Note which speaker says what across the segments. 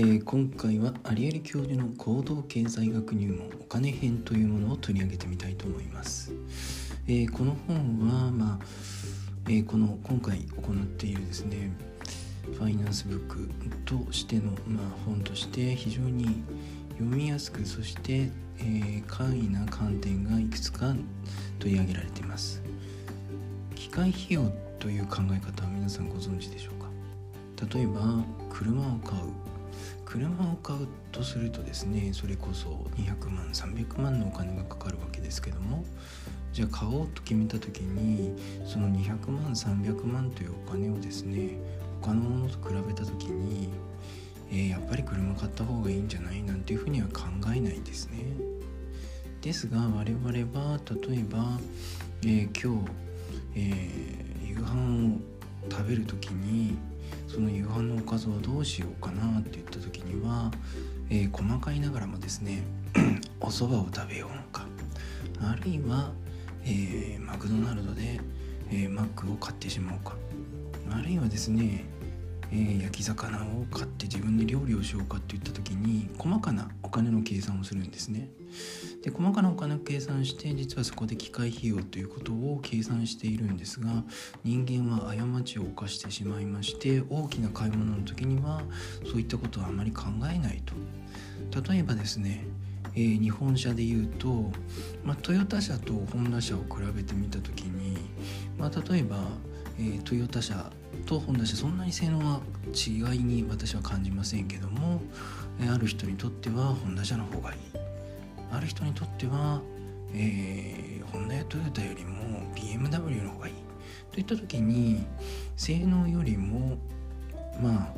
Speaker 1: ー、今回は有リ教授の行動経済学入門お金編というものを取り上げてみたいと思います、えー、この本は、まあえー、この今回行っているですねファイナンスブックとしての、まあ、本として非常に読みやすくそして、え、簡易な観点がいくつか取り上げられています。機械費用という考え方は皆さんご存知でしょうか？例えば車を買う。車を買うとするとですねそれこそ200万300万のお金がかかるわけですけどもじゃあ買おうと決めた時にその200万300万というお金をですね他のものと比べた時に、えー、やっぱり車買った方がいいんじゃない？なんていうふうには考えないですね。ですが我々は例えば、えー、今日、えー、夕飯を食べる時にその夕飯のおかずをどうしようかなって言った時には、えー、細かいながらもですね お蕎麦を食べようのかあるいは、えー、マクドナルドで、えー、マックを買ってしまおうかあるいはですね、えー、焼き魚を買って自分で料理をしようかって言った時に細かなお金の計算をするんですね。で細かなお金を計算して実はそこで機械費用ということを計算しているんですが人間は過ちを犯してしまいまして大きな買い物の時にはそういったことはあまり考えないと。例えばですねえー、日本車でいうと、まあ、トヨタ車とホンダ車を比べてみた時に、まあ、例えば、えー、トヨタ車とホンダ車そんなに性能は違いに私は感じませんけども、ある人にとってはホンダ車の方がいい。ある人にとっては、えー、ホンダやトヨタよりも BMW の方がいいといった時に性能よりもまあ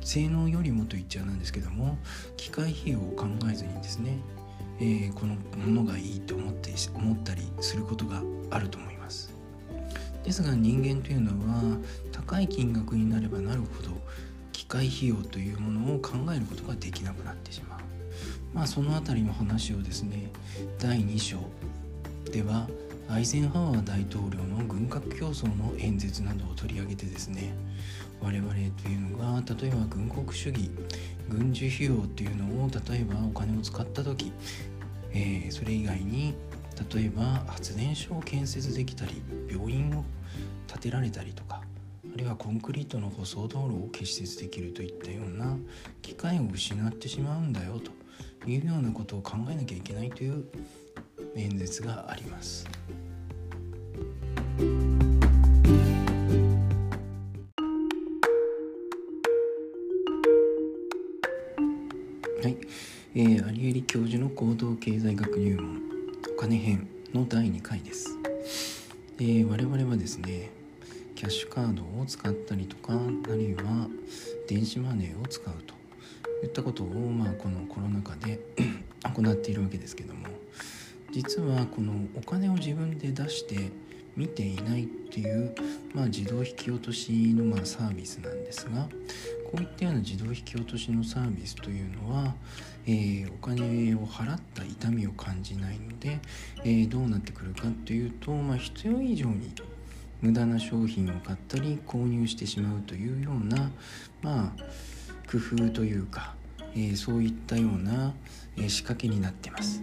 Speaker 1: 性能よりもと言っちゃなんですけども機械費用を考えずにですね、えー、このものがいいと思って思ったりすることがあると思います。ですが人間というのは高い金額になればなるほど機械費用というものを考えることができなくなってしまう。まあその辺りの話をですね第2章ではアイゼンハワー大統領の軍拡競争の演説などを取り上げてですね我々というのが例えば軍国主義軍事費用っていうのを例えばお金を使った時、えー、それ以外に例えば発電所を建設できたり病院を建てられたりとかあるいはコンクリートの舗装道路を結設できるといったような機会を失ってしまうんだよというようなことを考えなきゃいけないという演説があります。はい、えー、アリエ教授の行動経済学入門お金編の第2回です、えー、我々はですねキャッシュカードを使ったりとかあるいは電子マネーを使うと。いったことを、まあ、このコロナ禍で 行っているわけですけども実はこのお金を自分で出して見ていないっていう、まあ、自動引き落としのまあサービスなんですがこういったような自動引き落としのサービスというのは、えー、お金を払った痛みを感じないので、えー、どうなってくるかというと、まあ、必要以上に無駄な商品を買ったり購入してしまうというような、まあ、工夫というか、えー、そういったような、え仕掛けになってます。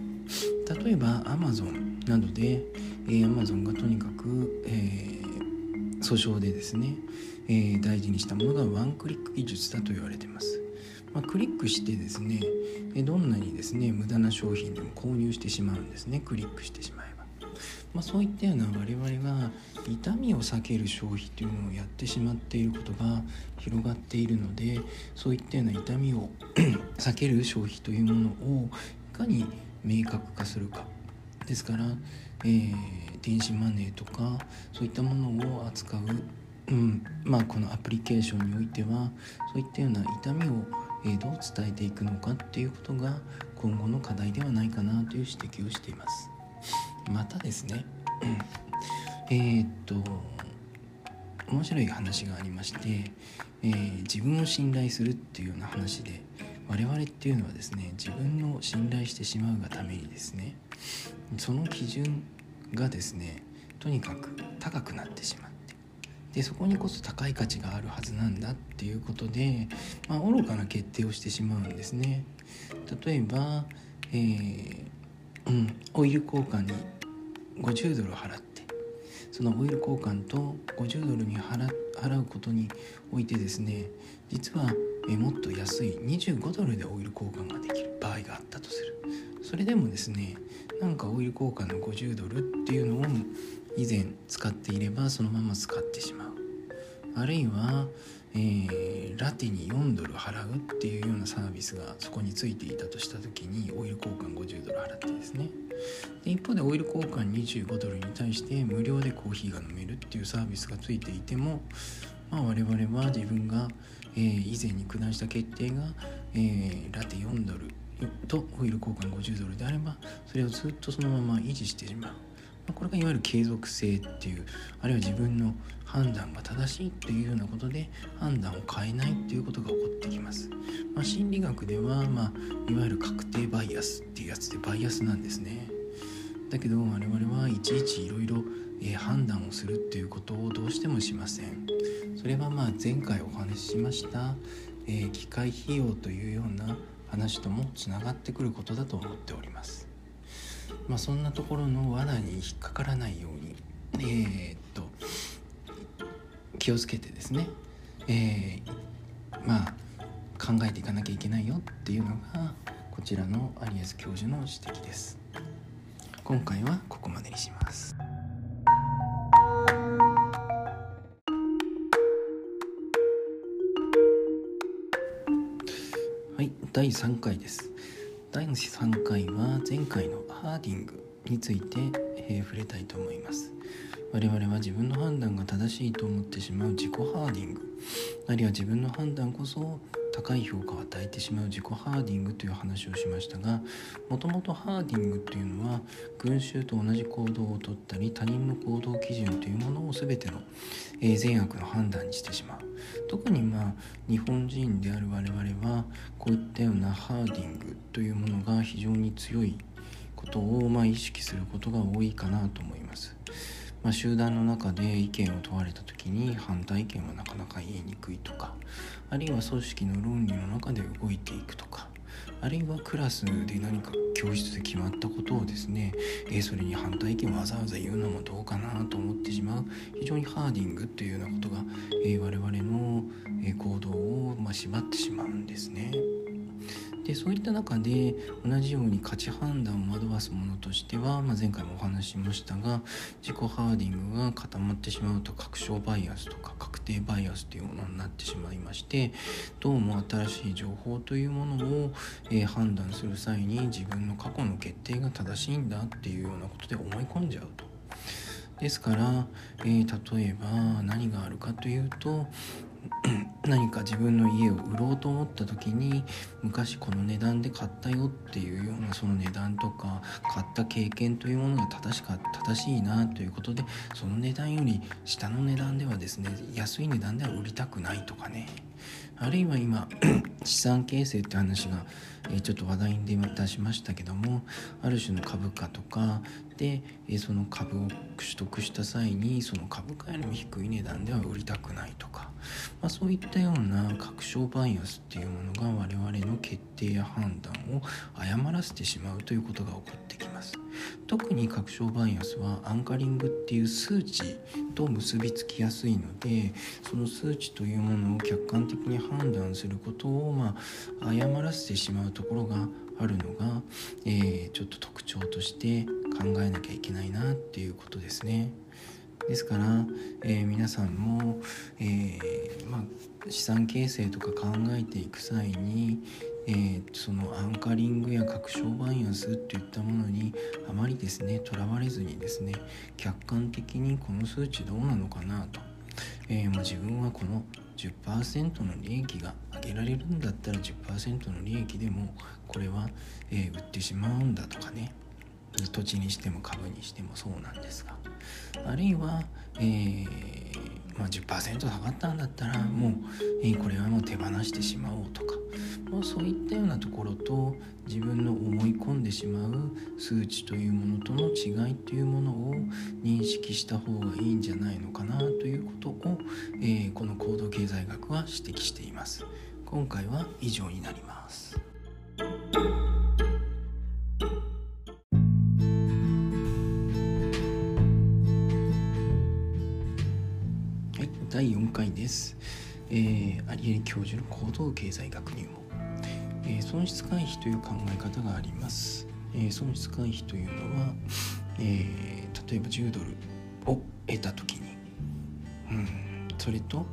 Speaker 1: 例えば Amazon などで、えー、Amazon がとにかく、えー、訴訟でですね、えー、大事にしたものがワンクリック技術だと言われています。まあ、クリックしてですねどんなにですね無駄な商品でも購入してしまうんですね。クリックしてしまえば、まあ、そういったような我々が痛みを避ける消費というのをやってしまっていることが広がっているのでそういったような痛みを 避ける消費というものをいかに明確化するか。ですから、えー、電子マネーとかそういったものを扱う、うんまあ、このアプリケーションにおいてはそういったような痛みを、えー、どう伝えていくのかっていうことが今後の課題ではないかなという指摘をしています。またですね、えー、っと面白い話がありまして、えー、自分を信頼するっていうような話で我々っていうのはですね自分の信頼してしまうがためにですねその基準がですねとにかく高くなってしまってでそこにこそ高い価値があるはずなんだっていうことで、まあ、愚かな決定をしてしまうんですね。例えば、えーうん、オイル交換に50ドル払ってそのオイル交換と50ドルに払うことにおいてですね実はえもっと安い25ドルでオイル交換ができる場合があったとする。それでもですねなんかオイル交換の50ドルっていうのを以前使っていればそのまま使ってしまう。あるいは、えー、ラテに4ドル払うっていうようなサービスがそこについていたとした時にオイル交換50ドル払ってですね。で一方でオイル交換25ドルに対して無料でコーヒーが飲めるっていうサービスがついていても、まあ、我々は自分が、えー、以前に下した決定が、えー、ラテ4ドルとオイル交換50ドルであればそれをずっとそのまま維持してしまう。これがいわゆる継続性っていうあるいは自分の判断が正しいっていうようなことで判断を変えないっていうことが起こってきます、まあ、心理学では、まあ、いわゆる確定バイアスっていうやつでバイアスなんですね。だけど我々はいちいちいろいろ判断をするっていうことをどうしてもしません。それはまあ前回お話ししました、えー、機械費用というような話ともつながってくることだと思っております。まあ、そんなところの罠に引っかからないようにえー、っと気をつけてですね、えー、まあ考えていかなきゃいけないよっていうのがこちらのアリエス教授の指摘です。今回はここまでにします。第3回です。第3回は前回のハーディングについて、えー、触れたいと思います。我々は自分の判断が正しいと思ってしまう自己ハーディング。あるいは自分の判断こそ高い評価を与えてしまう自己ハーディングという話をしましたがもともとハーディングっていうのは群衆と同じ行動をとったり他人の行動基準というものを全ての、え善悪の判断にしてしまう。特にまあ日本人である我々はこういったようなハーディングというものが非常に強いことをまあ意識することが多いかなと思います。まあ、集団の中で意見を問われた時に反対意見はなかなか言いにくいとかあるいは組織の論理の中で動いていくとかあるいはクラスで何か教室で決まったことをですね、え、それに反対意見をわざわざ言うのもどうかなと思ってしまう非常にハーディングというようなことが、え、我々の行動を、ま、縛ってしまうんですね。でそういった中で同じように価値判断を惑わすものとしては、まあ、前回もお話ししましたが自己ハーディングが固まってしまうと確証バイアスとか確定バイアスというものになってしまいましてどうも新しい情報というものを、えー、判断する際に自分の過去の決定が正しいんだっていうようなことで思い込んじゃうと。ですから、えー、例えば何があるかというと 何か自分の家を売ろうと思った時に昔この値段で買ったよっていうようなその値段とか買った経験というものが正しか正しいなということでその値段より下の値段ではですね安い値段では売りたくないとかね。あるいは今 資産形成って話が、えちょっと話題に出しましたけどもある種の株価とかで、えその株を取得した際にその株価よりも低い値段では売りたくないとか、まあ、そういったような確証バイアスっていうものが我々の決定や判断を誤らせてしまうということが起こってきます。特に確証バイアスはアンカリングっていう数値と結びつきやすいのでその数値というものを客観的に判断することを、まあ、誤らせてしまうとところがあるのが、えー、ちょっと特徴として考えなきゃいけないなっていうことですね。ですから、えー、皆さんも、えー、まあ、資産形成とか考えていく際に、えー、そのアンカリングや確証バイアスといったものにあまりですねとらわれずにですね客観的にこの数値どうなのかなと、えー、まあ、自分はこの10%の利益が上げられるんだったら10%の利益でもこれは、えー、売ってしまうんだとかね。土地にしても株にしてもそうなんですが。あるいは、えー、まあ、10%下がったんだったらもう、えー、これはもう手放してしまおうとか、まあ、そういったようなところと自分の思い込んでしまう数値というものとの違いというものを認識した方がいいんじゃないのかなということを、えー、この行動経済学は指摘しています。今回は以上になります。第4回です、えー、アリエリ教授の行動経済学入門、えー、損失回避という考え方があります、えー、損失回避というのは、えー、例えば10ドルを得た時に、うん、それと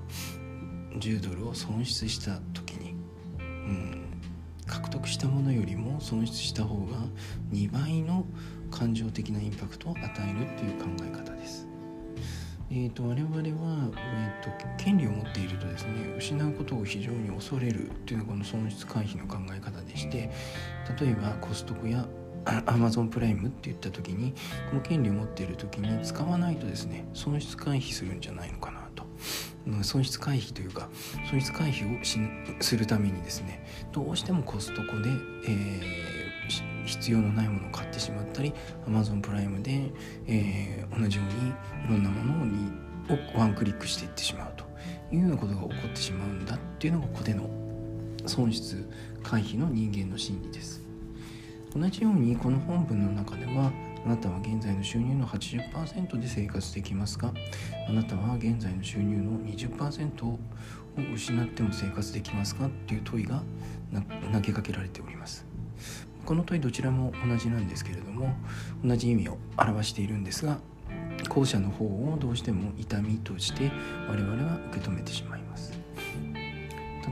Speaker 1: 10ドルを損失した時に、うん、獲得したものよりも損失した方が2倍の感情的なインパクトを与えるっていう考え方です。えーと、我々は、えーと、権利を持っているとですね失うことを非常に恐れるというのがこの損失回避の考え方でして例えばコストコや アマゾンプライムって言った時にこの権利を持っている時に使わないとですね損失回避するんじゃないのかなと。損失回避というか損失回避をしするためにですねどうしてもコストコで、えー必要のないものを買ってしまったり Amazon プライムで、えー、同じようにいろんなものにをワンクリックしていってしまうというようなことが起こってしまうんだっていうのがここでの損失回避の人間の心理です。同じようにこの本文の中ではあなたは現在の収入の80%で生活できますか？あなたは現在の収入の20%を失っても生活できますか？っていう問いが投げかけられております。この問いどちらも同じなんですけれども同じ意味を表しているんですが後者の方をどうしても痛みとして我々は受け止めてしまいます。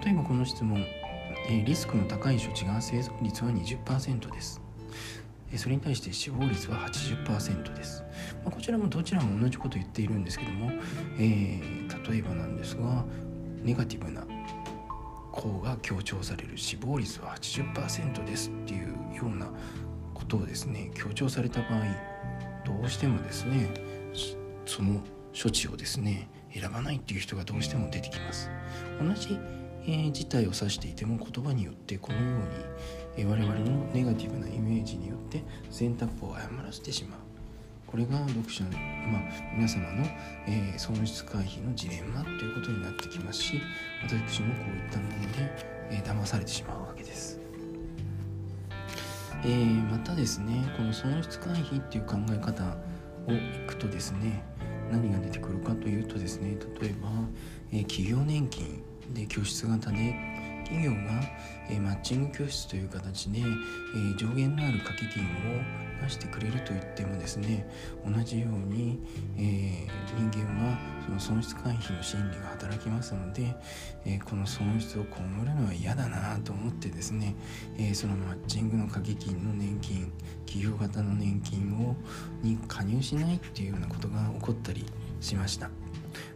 Speaker 1: 例えばこの質問リスクの高い処置が生存率は20%です。それに対して死亡率は80%です、ま、こちらもどちらも同じことを言っているんですけども、えー、例えばなんですがネガティブな方が強調される死亡率は80%ですっていうようなことをですね強調された場合どうしてもですねその処置をですね選ばないっていう人がどうしても出てきます。同じ、えー、事態を指していても言葉によってこのように、えー、我々のネガティブなイメージによって選択を誤らせてしまう。これが読者の、まあ、皆様の、えー、損失回避のジレンマということになってきますし私もこういったもので、えー、騙されてしまうわけです。えー、またですねこの損失回避っていう考え方をいくとですね何が出てくるかというとですね例えば、え、企業年金で拠出型で企業が、え、マッチング拠出という形で、え、上限のある掛け金を出してくれると言ってもですね同じように、え、人間はその損失回避の心理が働きますので、え、この損失を被るのは嫌だなと思ってですね、え、そのマッチングの掛け金の年金企業型の年金をに加入しないっていうようなことが起こったりしました。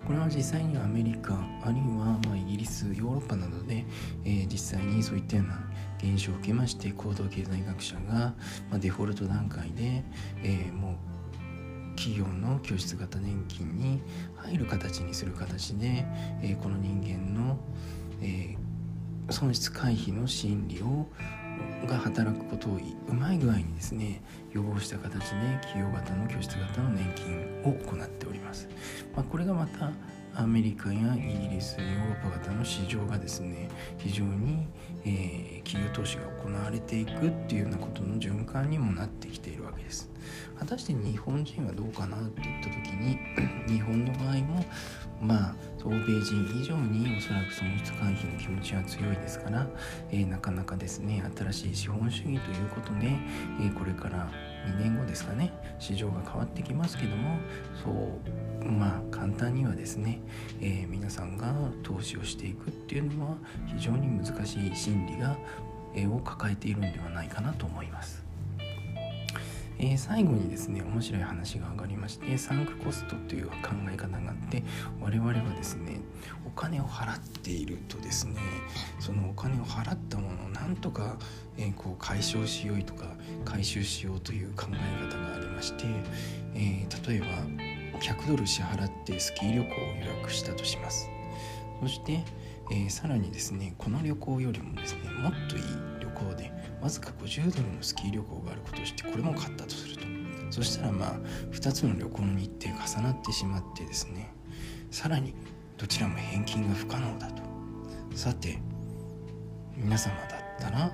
Speaker 1: これは実際にアメリカあるいはまイギリスヨーロッパなどで、え、実際にそういったような現象を受けまして行動経済学者が、ま、デフォルト段階で、え、もう企業の拠出型年金に入る形にする形で、え、この人間の、え、損失回避の心理をが働くことをうまい具合にですね予防した形で企業型の拠出型の年金を行っております。まあ、これがまたアメリカやイギリスヨーロッパ型の市場がですね非常に、えー、企業投資が行われていくっていうようなことの循環にもなってきているわけです果たして日本人はどうかなって言った時に日本の場合もまあ欧米人以上におそらく損失回避の気持ちは強いですから、えー、なかなかですね新しい資本主義ということで、えー、これから2年後ですかね市場が変わってきますけどもそうまあ簡単にはですね、えー、皆さんが投資をしていくっていうのは非常に難しい心理が、え、を抱えているんではないかなと思います。えー、最後にですね面白い話が上がりましてサンクコストという考え方があって我々はですねお金を払っているとですねそのお金を払ったものをなんとか、えー、こう解消しようとか回収しようという考え方がありまして、えー、例えば100ドル支払ってスキー旅行を予約したとします。そして、え、さらにですねこの旅行よりもですねもっといいずか50ドルのスキー旅行があることをしてこれも買ったとすると。そしたらまあ2つの旅行の日程が重なってしまってですね。さらにどちらも返金が不可能だと。さて皆様だったら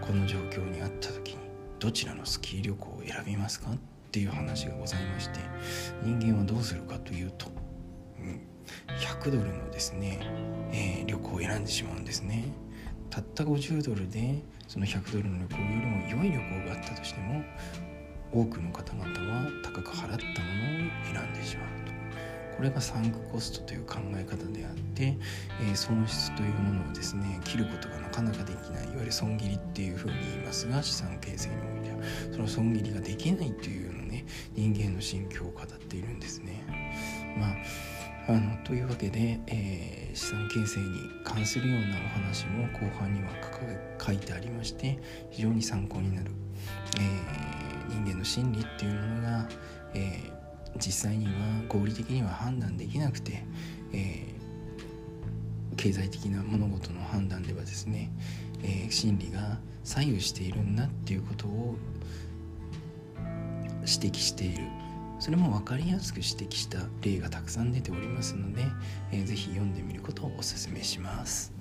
Speaker 1: この状況にあった時にどちらのスキー旅行を選びますか？っていう話がございまして人間はどうするかというと、うん、100ドルのですね、えー、旅行を選んでしまうんですね。たった50ドルでその100ドルの旅行よりも良い旅行があったとしても多くの方々は高く払ったものを選んでしまうと。これがサンクコストという考え方であって、えー、損失というものをですね切ることがなかなかできない。いわゆる損切りっていうふうに言いますが資産形成においては。その損切りができないというのね人間の心境を語っているんですね。まああのというわけで、えー、資産形成に関するようなお話も後半には書いてありまして非常に参考になる、えー、人間の心理っていうものが、えー、実際には合理的には判断できなくて、え経済的な物事の判断ではですね、え心理が左右しているんだっていうことを指摘している。それも分かりやすく指摘した例がたくさん出ておりますので、えー、ぜひ読んでみることをおすすめします。